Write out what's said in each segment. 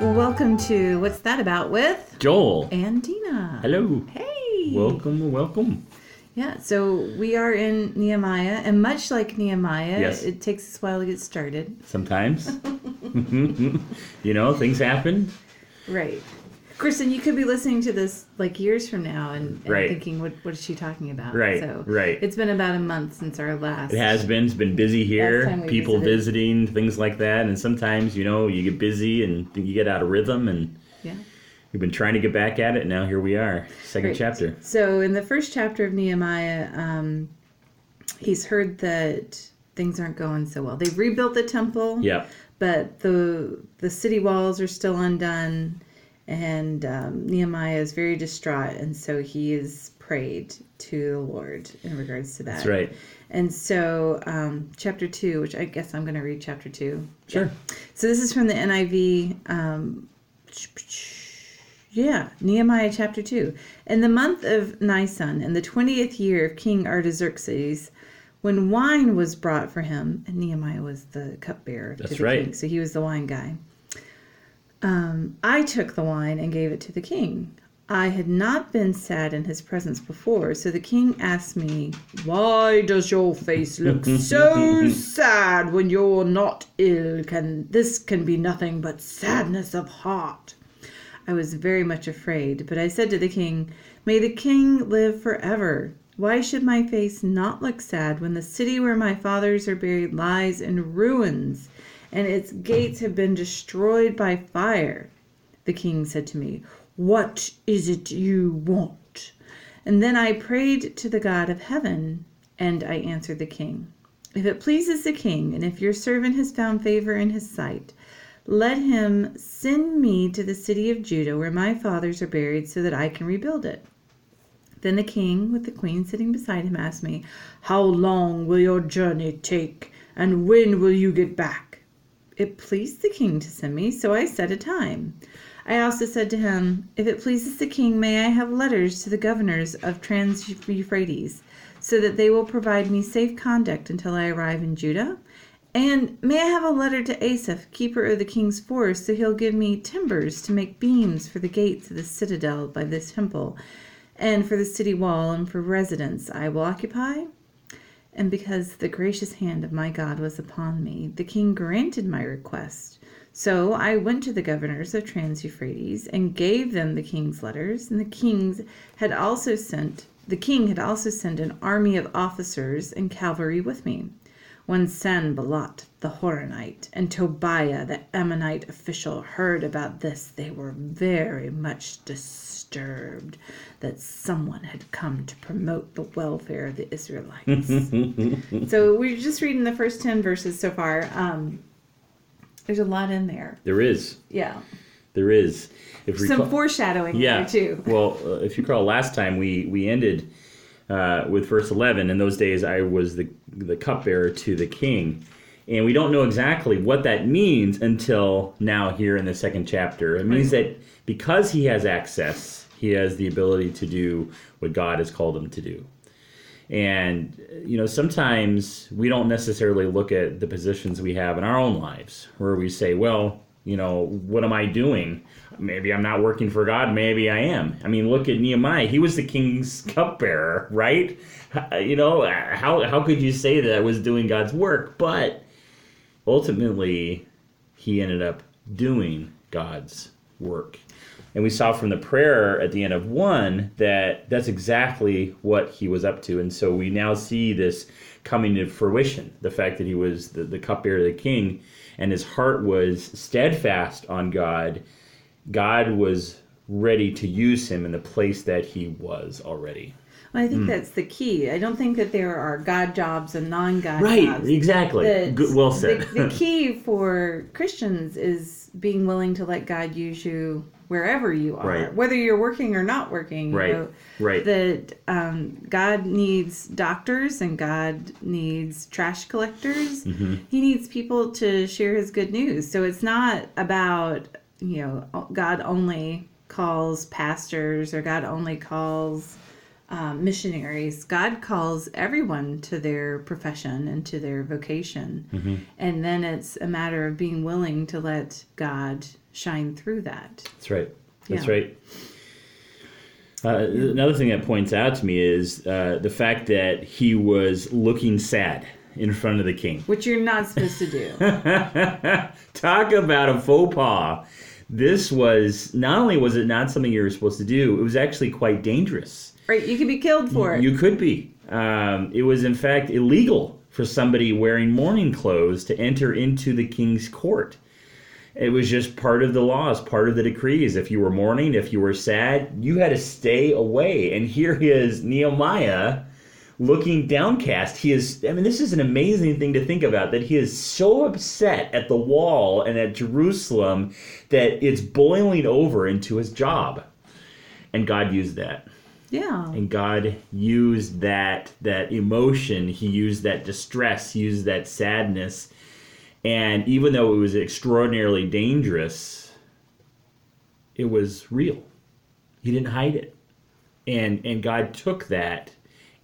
Well, welcome to What's That About with Joel. and Dina. Hello. Hey. Welcome, welcome. Yeah, so we are in Nehemiah, and much like Nehemiah, Yes. it takes us a while to get started. Sometimes, you know, things happen. Right. Kristen, you could be listening to this like years from now and, and Right. thinking, what, what is she talking about? Right, So right. It's been about a month since our last. It has been. It's been busy here. People visited. visiting, things like that. And sometimes, you know, you get busy and you get out of rhythm. And Yeah. we've been trying to get back at it. Now here we are, second Great. chapter. So in the first chapter of Nehemiah, um, he's heard that things aren't going so well. They've rebuilt the temple. Yeah. but the the city walls are still undone and um, nehemiah is very distraught and so he is prayed to the lord in regards to that That's right. and so um, chapter 2 which i guess i'm going to read chapter 2 Sure. so this is from the niv um, yeah nehemiah chapter 2 in the month of nisan in the 20th year of king artaxerxes when wine was brought for him and nehemiah was the cupbearer to That's the right. king so he was the wine guy um, i took the wine and gave it to the king. I had not been sad in his presence before so the king asked me why does your face look so sad when you're not ill? Can this can be nothing but sadness of heart. I was very much afraid, but I said to the king, May the king live forever. Why should my face not look sad when the city where my fathers are buried lies in ruins and its gates have been destroyed by fire? The king said to me, What is it you want? And then I prayed to the God of heaven, and I answered the king, If it pleases the king, and if your servant has found favor in his sight, let him send me to the city of Judah where my fathers are buried so that I can rebuild it. Then the king, with the queen sitting beside him, asked me, How long will your journey take, and when will you get back? It pleased the king to send me, so I set a time. I also said to him, If it pleases the king, may I have letters to the governors of Trans Euphrates, so that they will provide me safe conduct until I arrive in Judah? And may I have a letter to Asaph, keeper of the king's forest, so he'll give me timbers to make beams for the gates of the citadel by this temple, and for the city wall, and for residence I will occupy? And because the gracious hand of my God was upon me, the king granted my request. So I went to the governors of Trans Euphrates and gave them the king's letters, and the kings had also sent the king had also sent an army of officers and cavalry with me. When Sanballat the Horonite and Tobiah the Ammonite official heard about this, they were very much disturbed that someone had come to promote the welfare of the Israelites. so we're just reading the first 10 verses so far. Um, there's a lot in there. There is. Yeah. There is. If Some recall- foreshadowing yeah. there, too. Well, uh, if you recall, last time we we ended uh, with verse eleven. In those days, I was the the cupbearer to the king, and we don't know exactly what that means until now here in the second chapter. It means that because he has access, he has the ability to do what God has called him to do. And you know, sometimes we don't necessarily look at the positions we have in our own lives, where we say, "Well, you know, what am I doing? Maybe I'm not working for God. Maybe I am." I mean, look at Nehemiah; he was the king's cupbearer, right? You know, how how could you say that I was doing God's work? But ultimately, he ended up doing God's work. And we saw from the prayer at the end of one that that's exactly what he was up to. And so we now see this coming to fruition the fact that he was the, the cupbearer of the king and his heart was steadfast on God. God was ready to use him in the place that he was already. Well, I think Hmm. that's the key. I don't think that there are God jobs and non-God Right, jobs. Right, exactly. Well said. The, the key for Christians is being willing to let God use you wherever you are, Right. whether you're working or not working. you Right, know, right. That um, God needs doctors and God needs trash collectors. Mm-hmm. He needs people to share His good news. So it's not about you know God only calls pastors or God only calls um, missionaries. God calls everyone to their profession and to their vocation. And then it's a matter of being willing to let God shine through that. That's right. That's Yeah. right. Uh, another thing that points out to me is uh, the fact that he was looking sad in front of the king. Which you're not supposed to do. Talk about a faux pas. This was not only was it not something you were supposed to do, it was actually quite dangerous. Right? You could be killed for it. You could be. Um, it was in fact illegal for somebody wearing mourning clothes to enter into the king's court. It was just part of the laws, part of the decrees. If you were mourning, if you were sad, you had to stay away. And here is Nehemiah looking downcast. He is, I mean, this is an amazing thing to think about that he is so upset at the wall and at Jerusalem that it's boiling over into his job. And God used that yeah. and God used that that emotion. He used that distress. He used that sadness, and even though it was extraordinarily dangerous, it was real. He didn't hide it, and and God took that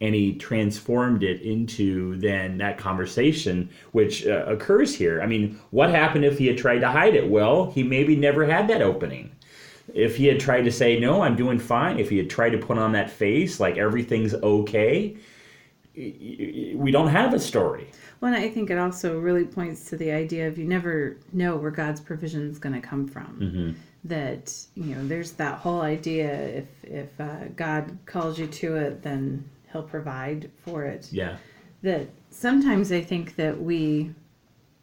and He transformed it into then that conversation which uh, occurs here. I mean, what happened if He had tried to hide it? Well, He maybe never had that opening if he had tried to say no i'm doing fine if he had tried to put on that face like everything's okay we don't have a story Well, I think it also really points to the idea of you never know where God's provision is going to come from. Mm-hmm. That you know, there's that whole idea if if uh, God calls you to it, then He'll provide for it. yeah That sometimes I think that we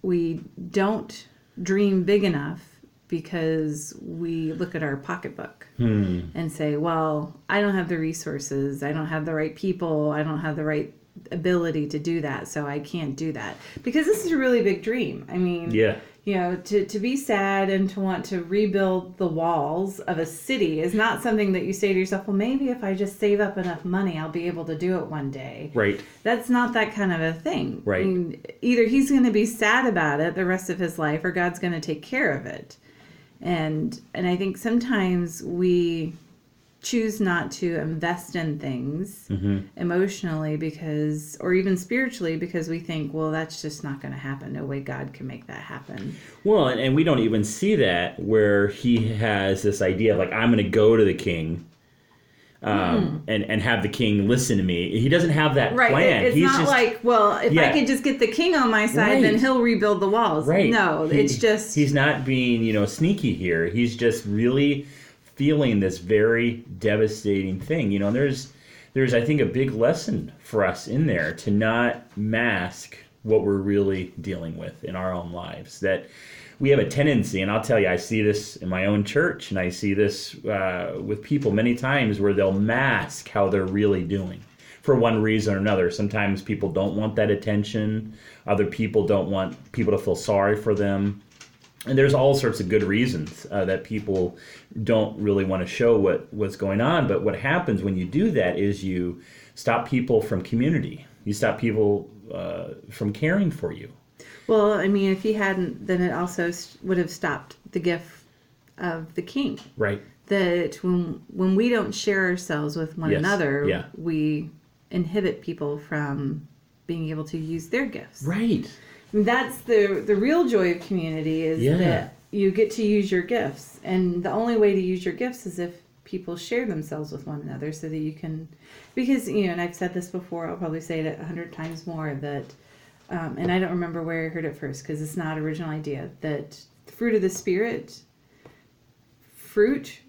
we don't dream big enough because we look at our pocketbook hmm. and say, well, I don't have the resources, I don't have the right people, I don't have the right ability to do that, so I can't do that. Because this is a really big dream. I mean, yeah you know, to, to be sad and to want to rebuild the walls of a city is not something that you say to yourself, well, maybe if I just save up enough money, I'll be able to do it one day. right That's not that kind of a thing. Right. I mean, either he's going to be sad about it the rest of his life or God's going to take care of it. And and I think sometimes we choose not to invest in things mm-hmm. emotionally because or even spiritually because we think, well, that's just not going to happen. No way God can make that happen. well and, and we don't even see that where he has this idea of like i'm going to go to the king um, and and have the king listen to me he doesn't have that. Right. plan It's he's not just like, well, if Yeah. I could just get the king on my side, then he'll rebuild the walls. Right. No, He- it's just he's not being, you know, sneaky here. He's just really feeling this very devastating thing. You know, there's there's I think a big lesson for us in there to not mask what we're really dealing with in our own lives. That we have a tendency, and I'll tell you, I see this in my own church, and I see this uh, with people many times where they'll mask how they're really doing for one reason or another. Sometimes people don't want that attention. Other people don't want people to feel sorry for them. And there's all sorts of good reasons uh, that people don't really want to show what, what's going on. But what happens when you do that is you stop people from community. You stop people uh, from caring for you. Well, I mean, if he hadn't, then it also would have stopped the gift of the king. Right. That when when we don't share ourselves with one Yes, another, yeah. we inhibit people from being able to use their gifts. Right. That's the the real joy of community is Yeah. that you get to use your gifts, and the only way to use your gifts is if people share themselves with one another, so that you can. Because you know, and I've said this before, I'll probably say it a hundred times more that, um, and I don't remember where I heard it first because it's not original idea that the fruit of the spirit, fruit,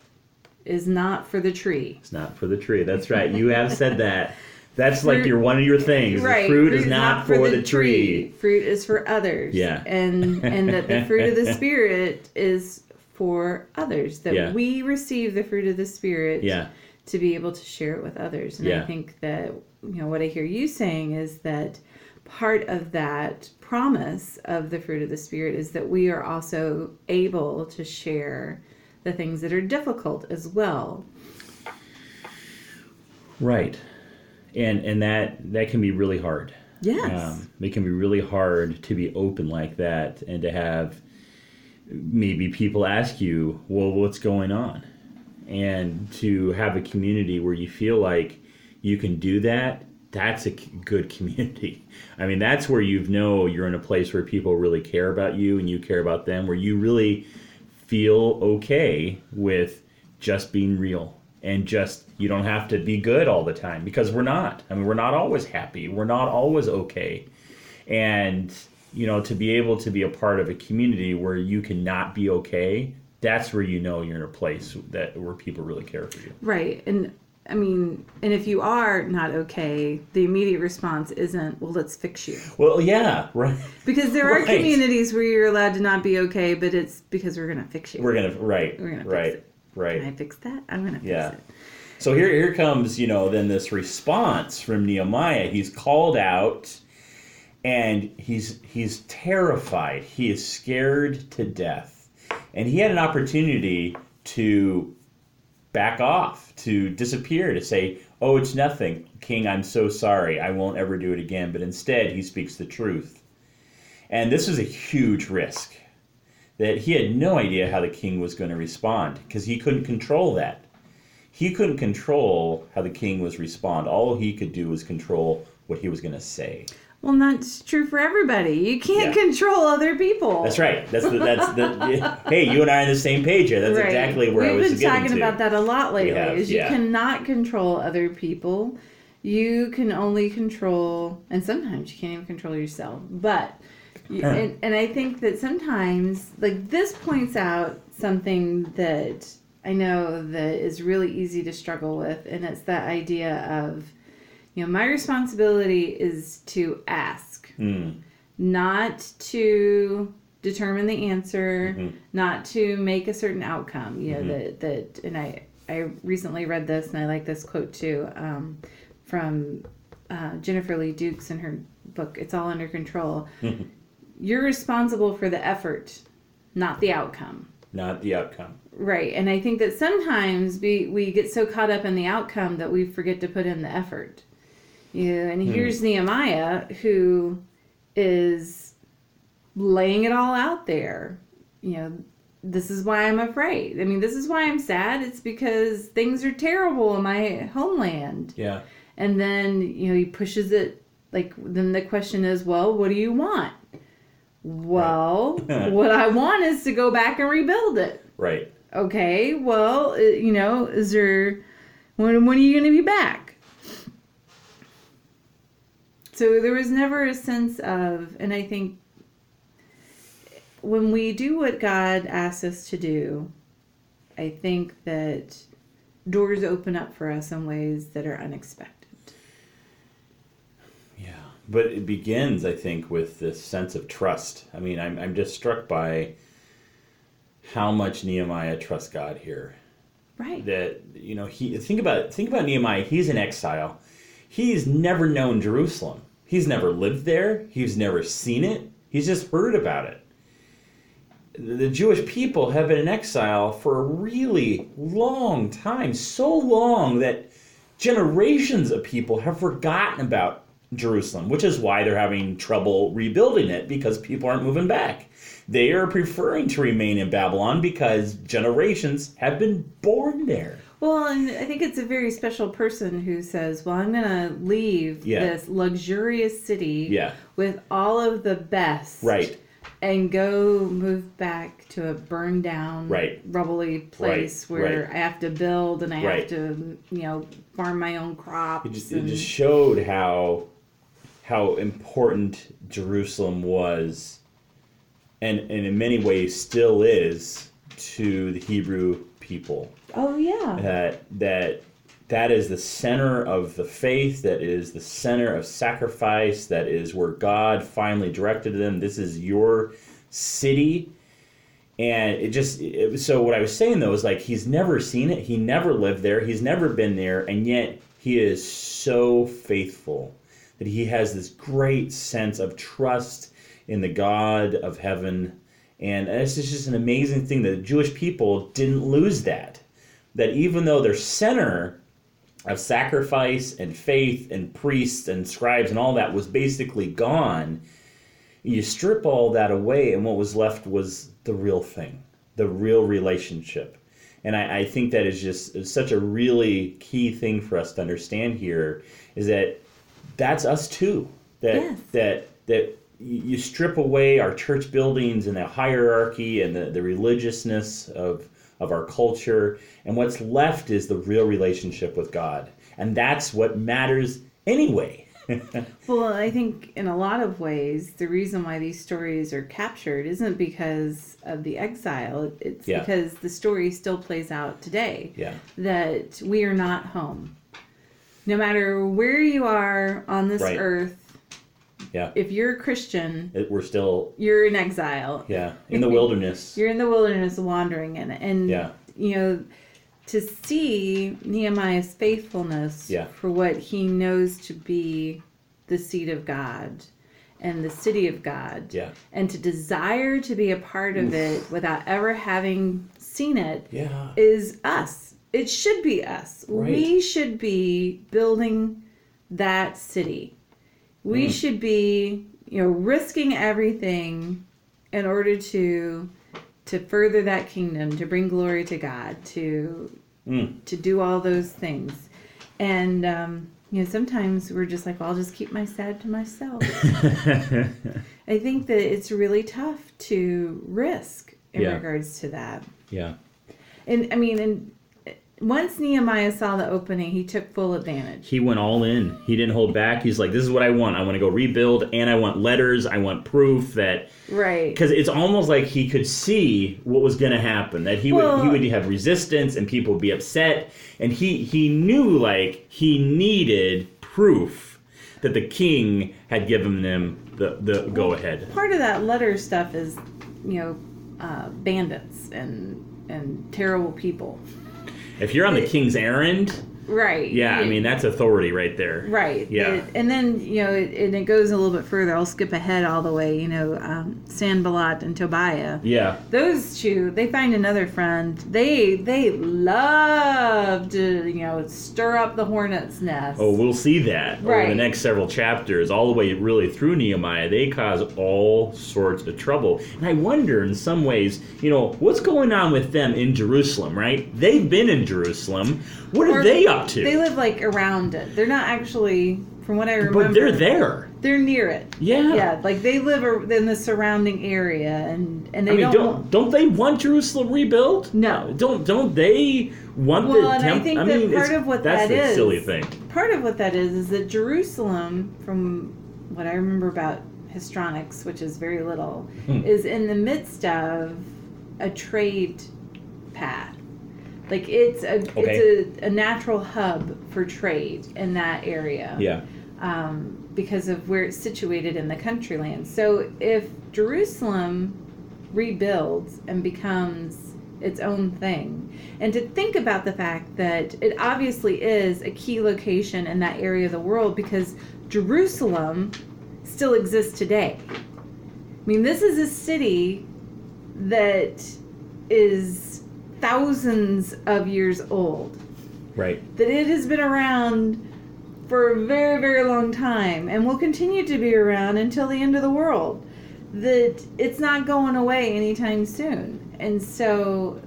is not for the tree. It's not for the tree. That's right. You have said that. That's like Fruit- your one of your things. Right. The fruit, is not, for, the, tree. Fruit is for others. Yeah. And and that the fruit of the spirit is for others. That Yeah. we receive the fruit of the spirit Yeah. to be able to share it with others. And I think that you know what I hear you saying is that part of that promise of the fruit of the spirit is that we are also able to share the things that are difficult as well. Right. And and that that can be really hard. Yes. Um, it can be really hard to be open like that and to have maybe people ask you, well, what's going on? and to have a community where you feel like you can do that that's a good community i mean that's where you know you're in a place where people really care about you and you care about them where you really feel okay with just being real and just you don't have to be good all the time because we're not i mean we're not always happy we're not always okay and you know to be able to be a part of a community where you cannot be okay that's where you know you're in a place that where people really care for you. Right. And I mean, and if you are not okay, the immediate response isn't, well, let's fix you. Well, yeah, right. Because there right. are communities where you're allowed to not be okay, but it's because we're going to fix you. We're going to, right. We're going to right, it. Right. Can I fix that? I'm going to fix yeah. it. So here, here comes, you know, then this response from Nehemiah. He's called out and he's he's terrified. He is scared to death and he had an opportunity to back off, to disappear, to say, Oh, it's nothing. King, I'm so sorry. I won't ever do it again. But instead, he speaks the truth. And this was a huge risk that he had no idea how the king was going to respond because he couldn't control that. He couldn't control how the king was respond. All he could do was control what he was going to say. Well, that's true for everybody. You can't yeah. control other people. That's right. That's the, that's the. hey, you and I are on the same page here. That's right. exactly where We've I was been talking about that a lot lately. Have, is you cannot control other people. You can only control, and sometimes you can't even control yourself. But, you, and, and I think that sometimes, like this points out something that I know that is really easy to struggle with, and it's that idea of you know, my responsibility is to ask, mm. not to determine the answer, mm-hmm. not to make a certain outcome. You know, mm-hmm. that, that, and I, I recently read this and I like this quote too um, from uh, Jennifer Lee Dukes in her book, It's All Under Control. Mm-hmm. You're responsible for the effort, not the outcome. Not the outcome. Right. And I think that sometimes we, we get so caught up in the outcome that we forget to put in the effort. Yeah, and hmm. here's Nehemiah who is laying it all out there. You know, this is why I'm afraid. I mean, this is why I'm sad. It's because things are terrible in my homeland. Yeah. And then, you know, he pushes it like then the question is, well, what do you want? Well, right. what I want is to go back and rebuild it. Right. Okay. Well, uh, you know, is there when when are you going to be back? So there was never a sense of, and I think when we do what God asks us to do, I think that doors open up for us in ways that are unexpected. Yeah, but it begins, I think, with this sense of trust. I mean, I'm, I'm just struck by how much Nehemiah trusts God here. Right. That you know, he think about think about Nehemiah. He's in exile. He's never known Jerusalem. He's never lived there, he's never seen it, he's just heard about it. The Jewish people have been in exile for a really long time, so long that generations of people have forgotten about Jerusalem, which is why they're having trouble rebuilding it because people aren't moving back. They are preferring to remain in Babylon because generations have been born there. Well, and I think it's a very special person who says, "Well, I'm going to leave yeah. this luxurious city yeah. with all of the best, right, and go move back to a burned down, right, rubbly place right. where right. I have to build and I have to, you know, farm my own crops." It just, and... it just showed how how important Jerusalem was, and and in many ways still is to the Hebrew people. Oh yeah. That that that is the center of the faith. That is the center of sacrifice. That is where God finally directed them. This is your city. And it just it, so what I was saying though is like he's never seen it. He never lived there. He's never been there, and yet he is so faithful that he has this great sense of trust in the God of heaven. And it's just an amazing thing that the Jewish people didn't lose that that even though their center of sacrifice and faith and priests and scribes and all that was basically gone, you strip all that away, and what was left was the real thing, the real relationship. And I, I think that is just such a really key thing for us to understand here is that that's us too. That Yes. that that you strip away our church buildings and the hierarchy and the, the religiousness of of our culture, and what's left is the real relationship with God. And that's what matters anyway. Well, I think in a lot of ways, the reason why these stories are captured isn't because of the exile. It's Yeah. because the story still plays out today. yeah. That we are not home. No matter where you are on this Right. earth, Yeah. if you're a Christian, It, we're still you're in exile. yeah in the wilderness. You're in the wilderness wandering in it. And, Yeah. you know, to see Nehemiah's faithfulness Yeah. for what he knows to be the seat of God and the city of God, Yeah. and to desire to be a part of it without ever having seen it, Yeah. is us. It should be us. Right. We should be building that city. We Mm. should be, you know, risking everything in order to to further that kingdom, to bring glory to God, to Mm. to do all those things. And um, you know, sometimes we're just like, well, I'll just keep my sad to myself. I think that it's really tough to risk in Yeah. regards to that. yeah. And I mean, and once Nehemiah saw the opening, he took full advantage. He went all in. He didn't hold back. He's like, "This is what I want. I want to go rebuild, and I want letters. I want proof that." Right. Because it's almost like he could see what was going to happen. That he would he would have resistance, and people would be upset. And he he knew like he needed proof that the king had given them the the go ahead. Part of that letter stuff is, you know, uh, bandits and and terrible people. If you're on the king's errand, Right. yeah, I mean that's authority right there. Right. Yeah. It- and then, you know, it, and it goes a little bit further. I'll skip ahead all the way, you know, um, Sanballat and Tobiah. Yeah. Those two, they find another friend. They they love to, you know, stir up the hornet's nest. Oh, we'll see that over the next several chapters, all the way really through Nehemiah. They cause all sorts of trouble. And I wonder, in some ways, you know, what's going on with them in Jerusalem, right? They've been in Jerusalem. What are Or they up to? They live like around it. They're not actually, from what I remember, but they're there. They're near it. Yeah. Yeah, like they live in the surrounding area, and and they I mean, don't. don't don't they want Jerusalem rebuilt? No. Don't don't they want Well, the and I think that mean, part of what that's that is- silly thing. part of what that is is that Jerusalem, from what I remember about histrionics, which is very little, Hmm. is in the midst of a trade path. Like it's a Okay. it's a, a natural hub for trade in that area. Yeah. um, because of where it's situated in the country land. So if Jerusalem rebuilds and becomes its own thing, and to think about the fact that it obviously is a key location in that area of the world because Jerusalem still exists today. I mean, this is a city that is thousands of years old Right. that it has been around for a very, very long time and will continue to be around until the end of the world. That it's not going away anytime soon. And so,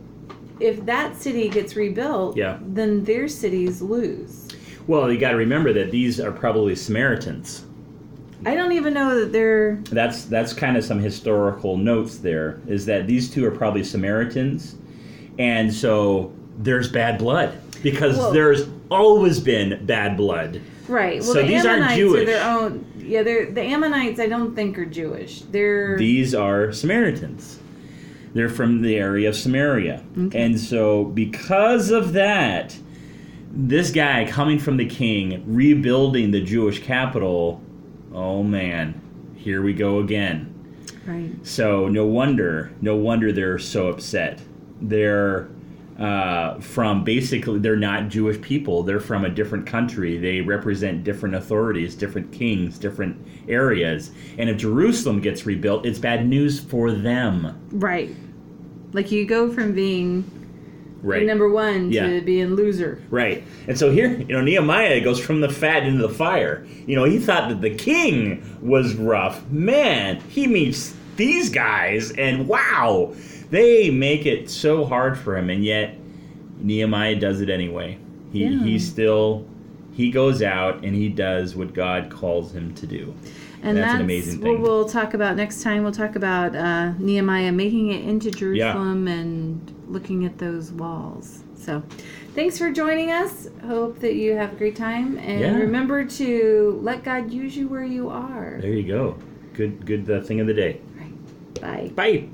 if that city gets rebuilt, Yeah. then their cities lose. Well, you got to remember that these are probably Samaritans. I don't even know that they're. that's that's kind of some historical notes there is that these two are probably Samaritans and so there's bad blood because Well- there's always been bad blood Right. Well, So the these aren't Ammonites Jewish. are their own. Yeah, they're the Ammonites. I don't think are Jewish. They're these are Samaritans they're from the area of Samaria Okay. and so because of that this guy coming from the king rebuilding the Jewish capital oh man here we go again right. So no wonder, no wonder they're so upset. They're uh, from basically they're not Jewish people. They're from a different country. They represent different authorities, different kings, different areas. And if Jerusalem gets rebuilt, it's bad news for them. Right. Like you go from being Right. number one Yeah. to being loser. Right. And so here, you know, Nehemiah goes from the fat into the fire. You know, he thought that the king was rough. Man, he meets these guys, and wow, they make it so hard for him. And yet, Nehemiah does it anyway. He Yeah. he still he goes out and he does what God calls him to do. And That's that's, an amazing what thing. we'll talk about next time. We'll talk about uh, Nehemiah making it into Jerusalem and looking at those walls. So, thanks for joining us. Hope that you have a great time. And Yeah. remember to let God use you where you are. There you go. Good good uh, thing of the day. Right. Bye. Bye.